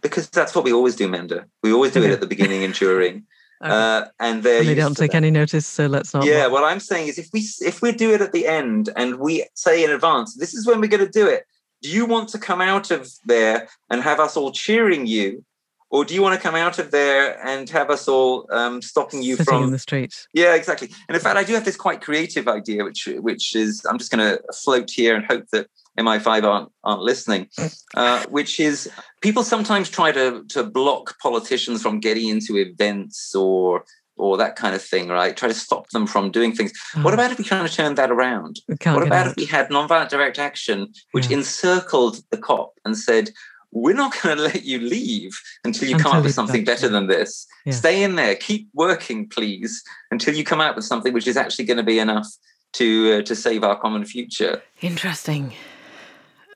because that's what we always do Manda we always do it at the beginning and during Okay. Uh, and they and they don't take any notice, so let's not. Yeah, what I'm saying is, if we if we do it at the end and we say in advance, this is when we're going to do it. Do you want to come out of there and have us all cheering you, or do you want to come out of there and have us all um, stopping you Sitting from the streets? Yeah, exactly. And in fact, I do have this quite creative idea, which which is I'm just going to float here and hope that MI5 aren't, aren't listening, uh, which is people sometimes try to, to block politicians from getting into events or or that kind of thing, right? Try to stop them from doing things. Oh. What about if we kind of turned that around? What about if we had nonviolent direct action, which yeah. encircled the COP and said, we're not going to let you leave until you until come up with something better than this. Yeah. Stay in there, keep working, please, until you come out with something which is actually going to be enough to uh, to save our common future. Interesting.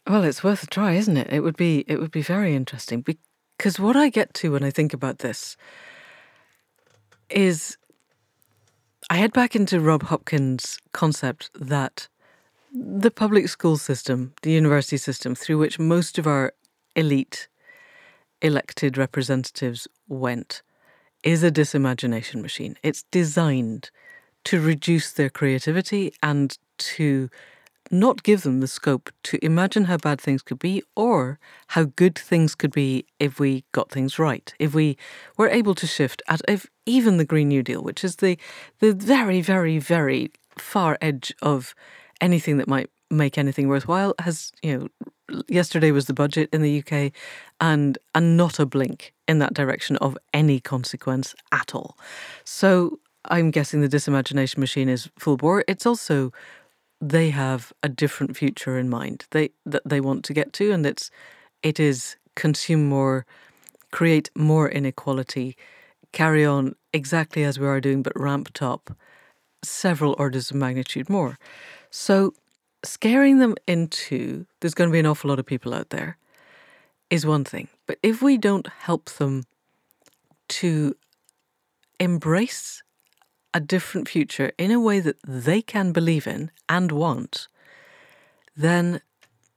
Well, it's worth a try, isn't it? It would be it would be very interesting because what I get to when I think about this is I head back into Rob Hopkins' concept that the public school system, the university system through which most of our elite elected representatives went, is a disimagination machine. It's designed to reduce their creativity and to not give them the scope to imagine how bad things could be or how good things could be if we got things right. If we were able to shift at if even the Green New Deal, which is the the very, very, very far edge of anything that might make anything worthwhile, has you know yesterday was the budget in the UK and and not a blink in that direction of any consequence at all. So I'm guessing the disimagination machine is full bore. It's also they have a different future in mind they that they want to get to and it's it is consume more create more inequality carry on exactly as we are doing but ramped up several orders of magnitude more. So scaring them into there's going to be an awful lot of people out there is one thing. But if we don't help them to embrace a different future in a way that they can believe in and want, then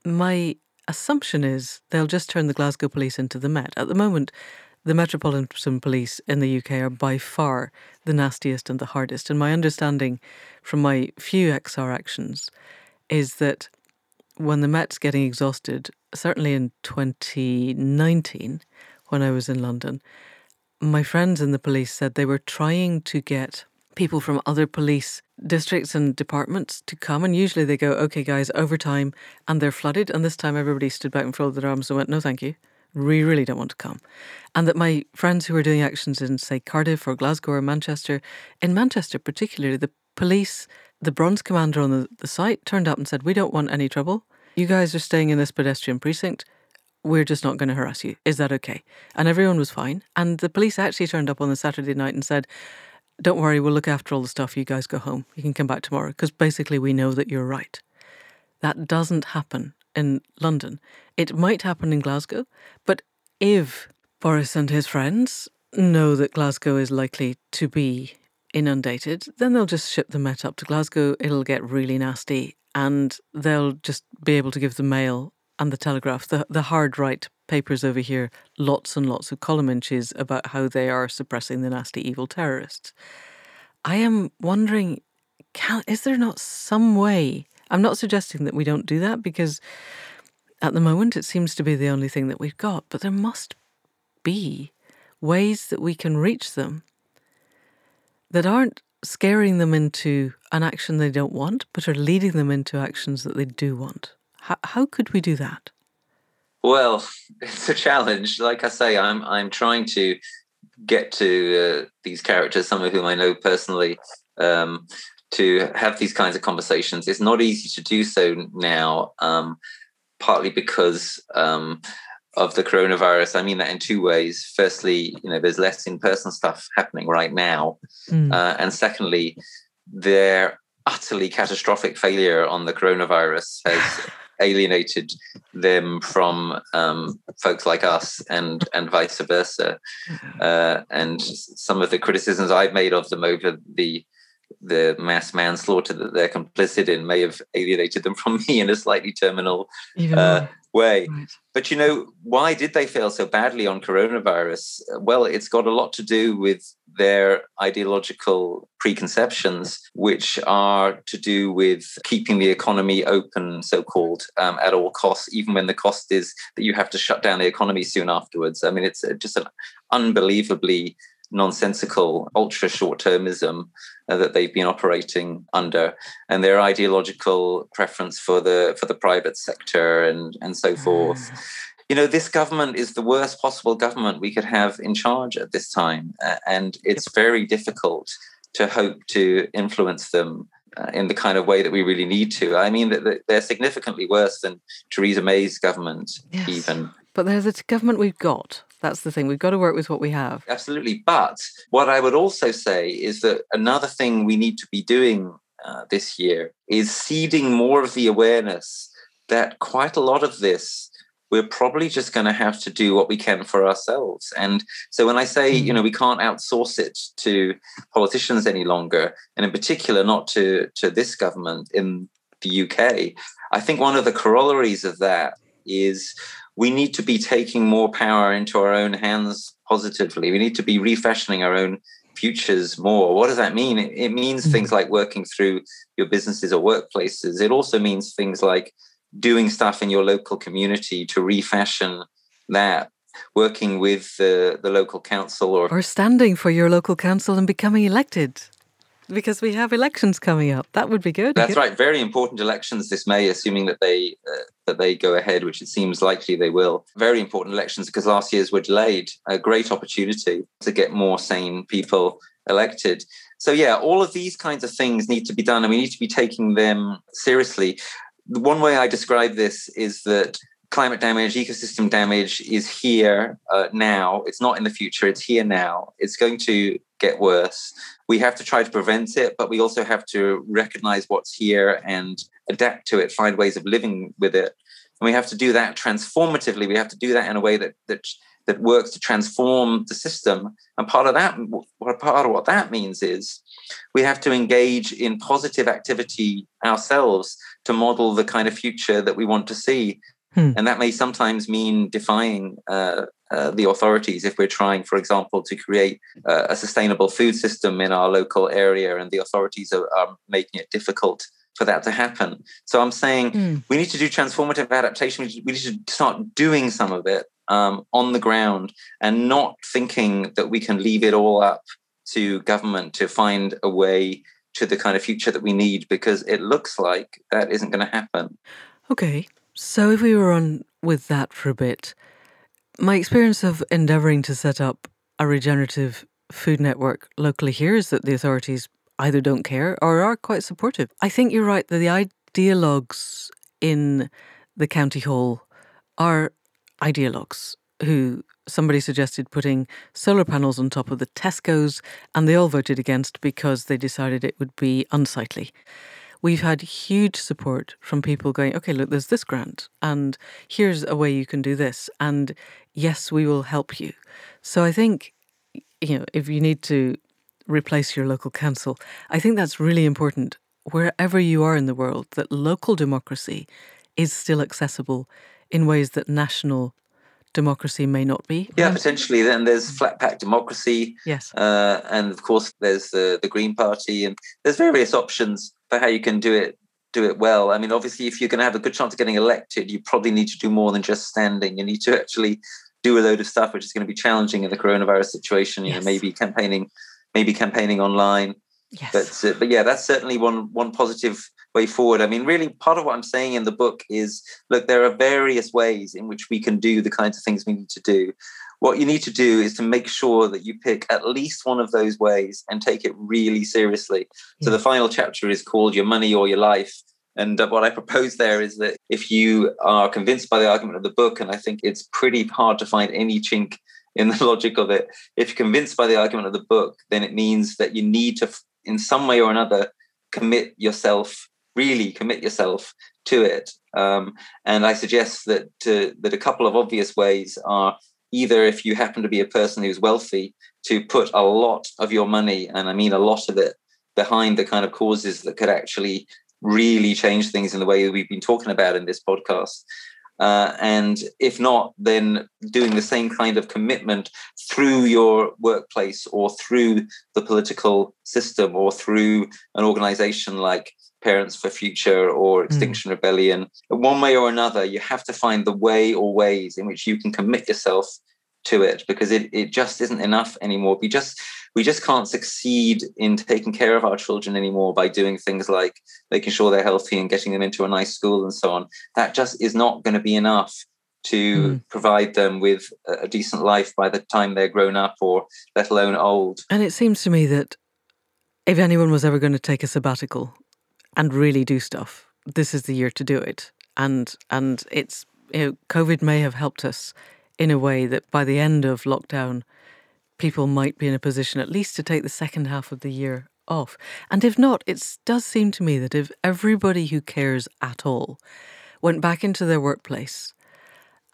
my assumption is they'll just turn the Glasgow police into the Met. At the moment, the Metropolitan Police in the UK are by far the nastiest and the hardest. And my understanding from my few XR actions is that when the Met's getting exhausted, certainly in 2019, when I was in London, my friends in the police said they were trying to get people from other police districts and departments to come. And usually they go, okay, guys, overtime, and they're flooded. And this time everybody stood back and folded their arms and went, no, thank you. We really don't want to come. And that my friends who were doing actions in, say, Cardiff or Glasgow or Manchester, in Manchester particularly, the police, the bronze commander on the, the site turned up and said, we don't want any trouble. You guys are staying in this pedestrian precinct we're just not going to harass you. Is that okay? And everyone was fine. And the police actually turned up on the Saturday night and said, Don't worry, we'll look after all the stuff. You guys go home. You can come back tomorrow. Because basically, we know that you're right. That doesn't happen in London. It might happen in Glasgow. But if Boris and his friends know that Glasgow is likely to be inundated, then they'll just ship the Met up to Glasgow. It'll get really nasty. And they'll just be able to give the mail and the Telegraph, the, the hard right papers over here, lots and lots of column inches about how they are suppressing the nasty evil terrorists. I am wondering, can, is there not some way? I'm not suggesting that we don't do that because at the moment it seems to be the only thing that we've got, but there must be ways that we can reach them that aren't scaring them into an action they don't want, but are leading them into actions that they do want. How, how could we do that? Well, it's a challenge. Like I say, I'm I'm trying to get to uh, these characters, some of whom I know personally, um, to have these kinds of conversations. It's not easy to do so now, um, partly because um, of the coronavirus. I mean that in two ways. Firstly, you know, there's less in-person stuff happening right now, mm. uh, and secondly, their utterly catastrophic failure on the coronavirus has alienated them from um, folks like us and and vice versa. Uh, and some of the criticisms I've made of them over the the mass manslaughter that they're complicit in may have alienated them from me in a slightly terminal uh, way. Right. But you know, why did they fail so badly on coronavirus? Well, it's got a lot to do with their ideological preconceptions, which are to do with keeping the economy open, so called, um, at all costs, even when the cost is that you have to shut down the economy soon afterwards. I mean, it's just an unbelievably nonsensical ultra short termism uh, that they've been operating under and their ideological preference for the for the private sector and and so forth mm. you know this government is the worst possible government we could have in charge at this time uh, and it's very difficult to hope to influence them uh, in the kind of way that we really need to. I mean, they're significantly worse than Theresa May's government, yes. even. But there's a government we've got that's the thing. We've got to work with what we have. Absolutely. But what I would also say is that another thing we need to be doing uh, this year is seeding more of the awareness that quite a lot of this we're probably just going to have to do what we can for ourselves. And so when I say, you hmm. know, we can't outsource it to politicians any longer, and in particular not to to this government in the UK, I think one of the corollaries of that is we need to be taking more power into our own hands positively. We need to be refashioning our own futures more. What does that mean? It, it means mm-hmm. things like working through your businesses or workplaces. It also means things like doing stuff in your local community to refashion that working with the, the local council or or standing for your local council and becoming elected because we have elections coming up. That would be good. That's right. Very important elections this May, assuming that they uh, that they go ahead, which it seems likely they will. Very important elections because last year's were delayed. A great opportunity to get more sane people elected. So yeah, all of these kinds of things need to be done, and we need to be taking them seriously. One way I describe this is that climate damage, ecosystem damage is here uh, now. It's not in the future. It's here now. It's going to get worse. We have to try to prevent it, but we also have to recognize what's here and adapt to it, find ways of living with it. And we have to do that transformatively. We have to do that in a way that that that works to transform the system. And part of that, part of what that means is we have to engage in positive activity ourselves to model the kind of future that we want to see. Hmm. And that may sometimes mean defying uh, uh, the authorities if we're trying, for example, to create uh, a sustainable food system in our local area and the authorities are, are, making it difficult for that to happen. So I'm saying mm. we need to do transformative adaptation. We need to start doing some of it um, on the ground and not thinking that we can leave it all up to government to find a way to the kind of future that we need because it looks like that isn't going to happen. Okay. So if we were on with that for a bit, my experience of endeavoring to set up a regenerative food network locally here is that the authorities either don't care or are quite supportive. I think you're right that the ideologues in the county hall are ideologues who somebody suggested putting solar panels on top of the Tesco's, and they all voted against because they decided it would be unsightly. We've had huge support from people going, okay, look, there's this grant, and here's a way you can do this, and yes, we will help you. So I think, you know, if you need to replace your local council, I think that's really important wherever you are in the world, that local democracy is still accessible in ways that national democracy may not be. Yeah, potentially. Then there's flat pack democracy. Yes. Uh, and of course, there's the, the Green Party, and there's various options for how you can do it do it well. I mean, obviously, if you're going to have a good chance of getting elected, you probably need to do more than just standing. You need to actually do a load of stuff, which is going to be challenging in the coronavirus situation. You yes. know, maybe campaigning, maybe campaigning online. Yes. But uh, but yeah, that's certainly one one positive way forward. I mean, really, part of what I'm saying in the book is look, there are various ways in which we can do the kinds of things we need to do. What you need to do is to make sure that you pick at least one of those ways and take it really seriously. Yeah. So the final chapter is called Your Money or Your Life. And uh, what I propose there is that if you are convinced by the argument of the book, and I think it's pretty hard to find any chink in the logic of it, if you're convinced by the argument of the book, then it means that you need to, in some way or another, commit yourself really commit yourself to it. Um, and I suggest that that a couple of obvious ways are either if you happen to be a person who's wealthy, to put a lot of your money, and I mean a lot of it, behind the kind of causes that could actually really change things in the way we've been talking about in this podcast. Uh, and if not, then doing the same kind of commitment through your workplace or through the political system or through an organization like Parents for Future or hmm. Extinction mm. Rebellion. One way or another, you have to find the way or ways in which you can commit yourself to it because it, it just isn't enough anymore. We just we just can't succeed in taking care of our children anymore by doing things like making sure they're healthy and getting them into a nice school and so on. That just is not going to be enough to mm. provide them with a decent life by the time they're grown up or let alone old. And it seems to me that if anyone was ever going to take a sabbatical and really do stuff, this is the year to do it. And and it's you know, COVID may have helped us in a way that by the end of lockdown, people might be in a position at least to take the second half of the year off. And if not, it does seem to me that if everybody who cares at all went back into their workplace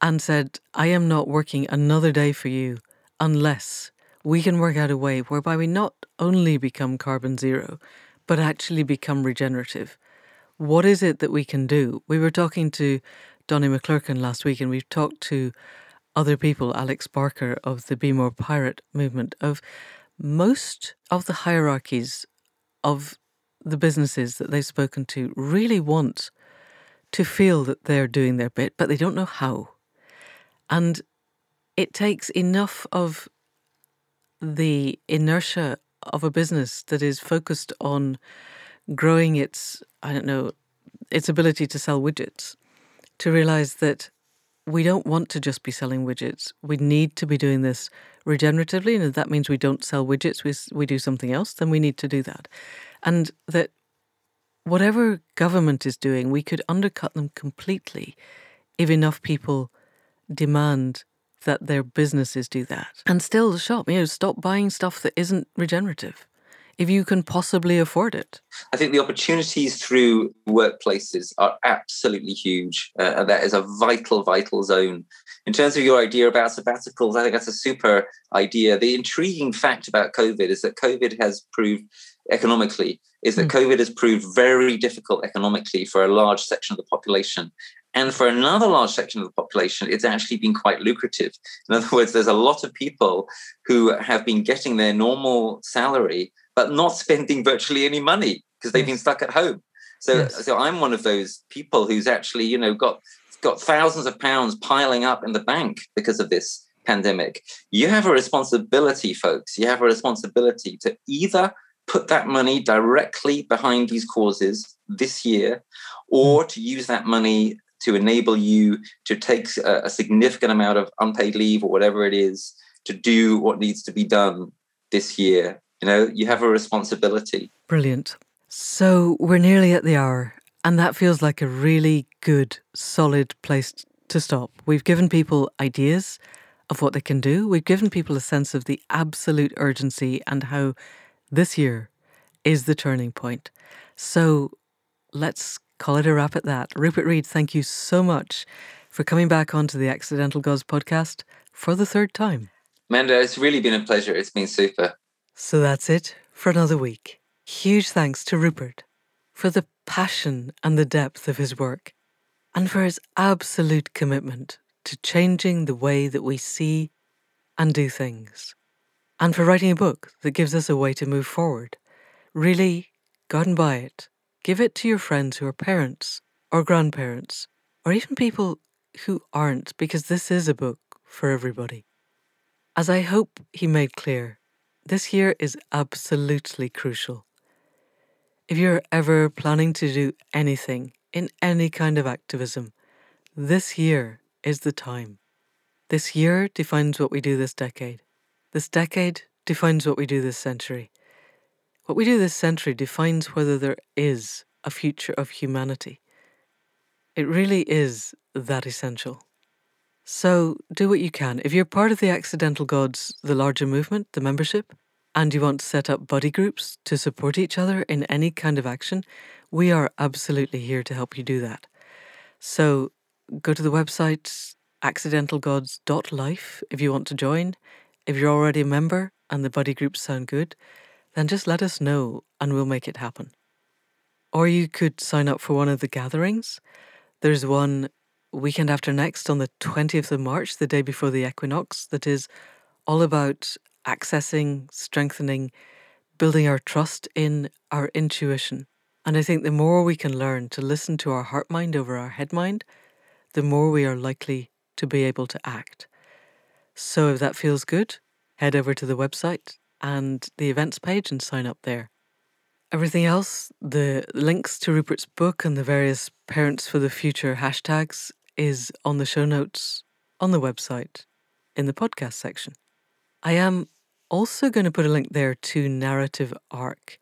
and said, I am not working another day for you unless we can work out a way whereby we not only become carbon zero, but actually become regenerative. What is it that we can do? We were talking to Donnie Maclurcan last week, and we've talked to other people, Alex Barker of the Be More Pirate movement, of most of the hierarchies of the businesses that they've spoken to really want to feel that they're doing their bit, but they don't know how. And it takes enough of the inertia of a business that is focused on growing its, I don't know, its ability to sell widgets, to realize that we don't want to just be selling widgets. We need to be doing this regeneratively. And if that means we don't sell widgets, we, we do something else, then we need to do that. And that whatever government is doing, we could undercut them completely if enough people demand that their businesses do that and still shop. You know, stop buying stuff that isn't regenerative if you can possibly afford it. I think the opportunities through workplaces are absolutely huge. Uh, and that is a vital, vital zone. In terms of your idea about sabbaticals, I think that's a super idea. The intriguing fact about COVID is that COVID has proved economically is that mm. COVID has proved very difficult economically for a large section of the population And for another large section of the population, it's actually been quite lucrative. In other words, there's a lot of people who have been getting their normal salary, but not spending virtually any money because they've been stuck at home. So, yes. so I'm one of those people who's actually, you know, got got thousands of pounds piling up in the bank because of this pandemic. You have a responsibility, folks. You have a responsibility to either put that money directly behind these causes this year or mm. to use that money to enable you to take a, a significant amount of unpaid leave or whatever it is to do what needs to be done this year. You know, you have a responsibility. Brilliant. So we're nearly at the hour, and that feels like a really good, solid place to stop. We've given people ideas of what they can do, we've given people a sense of the absolute urgency and how this year is the turning point. So let's call it a wrap at that. Rupert Read, thank you so much for coming back onto the Accidental Gods podcast for the third time. Amanda, it's really been a pleasure. It's been super. So that's it for another week. Huge thanks to Rupert for the passion and the depth of his work, and for his absolute commitment to changing the way that we see and do things, and for writing a book that gives us a way to move forward. Really, go and buy it. Give it to your friends who are parents or grandparents, or even people who aren't, because this is a book for everybody. As I hope he made clear, this year is absolutely crucial. If you're ever planning to do anything in any kind of activism, this year is the time. This year defines what we do this decade. This decade defines what we do this century. What we do this century defines whether there is a future of humanity. It really is that essential. So do what you can. If you're part of the Accidental Gods, the larger movement, the membership, and you want to set up buddy groups to support each other in any kind of action, we are absolutely here to help you do that. So go to the website accidentalgods.life if you want to join. If you're already a member and the buddy groups sound good, then just let us know and we'll make it happen. Or you could sign up for one of the gatherings. There's one weekend after next on the 20th of March, the day before the equinox, that is all about accessing, strengthening, building our trust in our intuition. And I think the more we can learn to listen to our heart mind over our head mind, the more we are likely to be able to act. So if that feels good, head over to the website and the events page and sign up there. Everything else, the links to Rupert's book and the various Parents for the Future hashtags, is on the show notes on the website in the podcast section. I am also going to put a link there to Narrative Arc,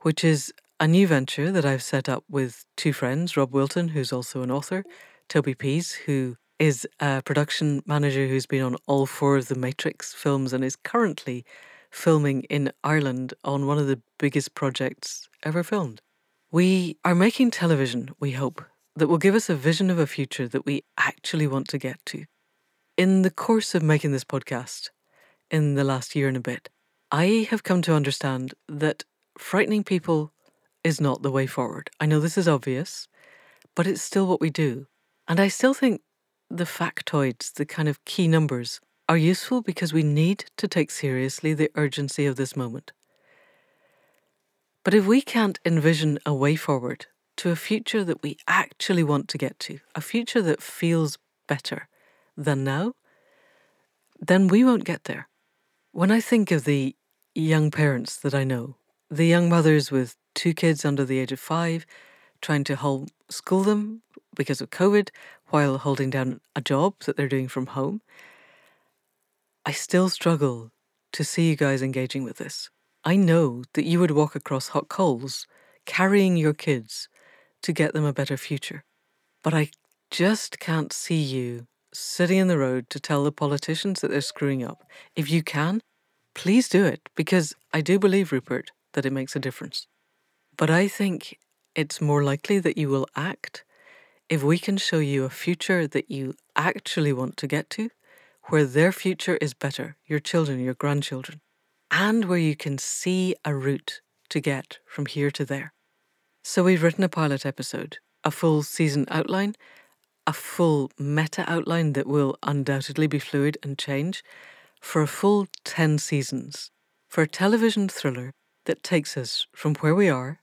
which is a new venture that I've set up with two friends, Rob Wilton, who's also an author, Toby Pease, who is a production manager who's been on all four of the Matrix films and is currently filming in Ireland on one of the biggest projects ever filmed. We are making television, we hope, that will give us a vision of a future that we actually want to get to. In the course of making this podcast, in the last year and a bit, I have come to understand that frightening people is not the way forward. I know this is obvious, but it's still what we do. And I still think the factoids, the kind of key numbers, are useful because we need to take seriously the urgency of this moment. But if we can't envision a way forward to a future that we actually want to get to, a future that feels better than now, then we won't get there. When I think of the young parents that I know, the young mothers with two kids under the age of five, trying to homeschool them because of COVID while holding down a job that they're doing from home, I still struggle to see you guys engaging with this. I know that you would walk across hot coals carrying your kids to get them a better future, but I just can't see you sitting in the road to tell the politicians that they're screwing up. If you can, please do it, because I do believe, Rupert, that it makes a difference. But I think it's more likely that you will act if we can show you a future that you actually want to get to, where their future is better, your children, your grandchildren, and where you can see a route to get from here to there. So we've written a pilot episode, a full season outline, a full meta outline that will undoubtedly be fluid and change for a full 10 seasons for a television thriller that takes us from where we are,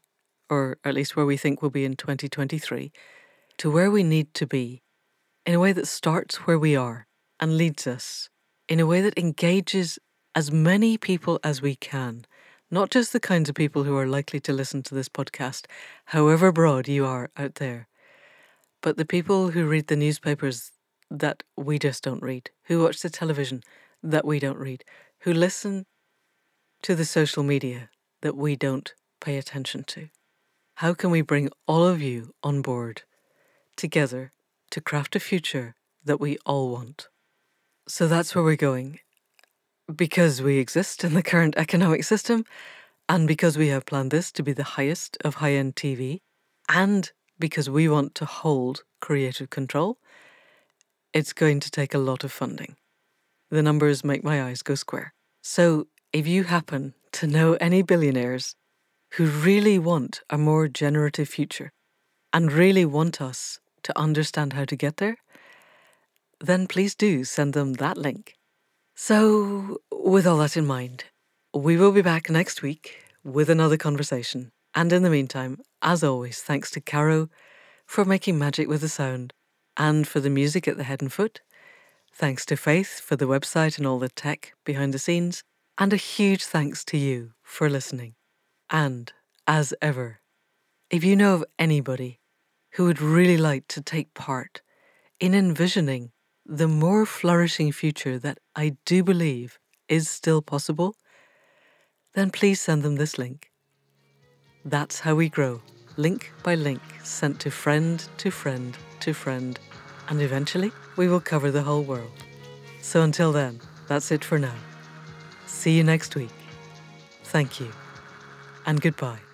or at least where we think we'll be in 2023, to where we need to be in a way that starts where we are and leads us in a way that engages as many people as we can, not just the kinds of people who are likely to listen to this podcast, however broad you are out there, but the people who read the newspapers that we just don't read, who watch the television that we don't read, who listen to the social media that we don't pay attention to. How can we bring all of you on board together to craft a future that we all want? So that's where we're going. Because we exist in the current economic system, and because we have planned this to be the highest of high end TV, and because we want to hold creative control, it's going to take a lot of funding. The numbers make my eyes go square. So if you happen to know any billionaires who really want a more generative future and really want us to understand how to get there, then please do send them that link. So, with all that in mind, we will be back next week with another conversation. And in the meantime, as always, thanks to Caro for making magic with the sound and for the music at the head and foot. Thanks to Faith for the website and all the tech behind the scenes. And a huge thanks to you for listening. And, as ever, if you know of anybody who would really like to take part in envisioning the more flourishing future that I do believe is still possible, then please send them this link. That's how we grow, link by link, sent to friend to friend to friend, and eventually we will cover the whole world. So until then, that's it for now. See you next week. Thank you, and goodbye.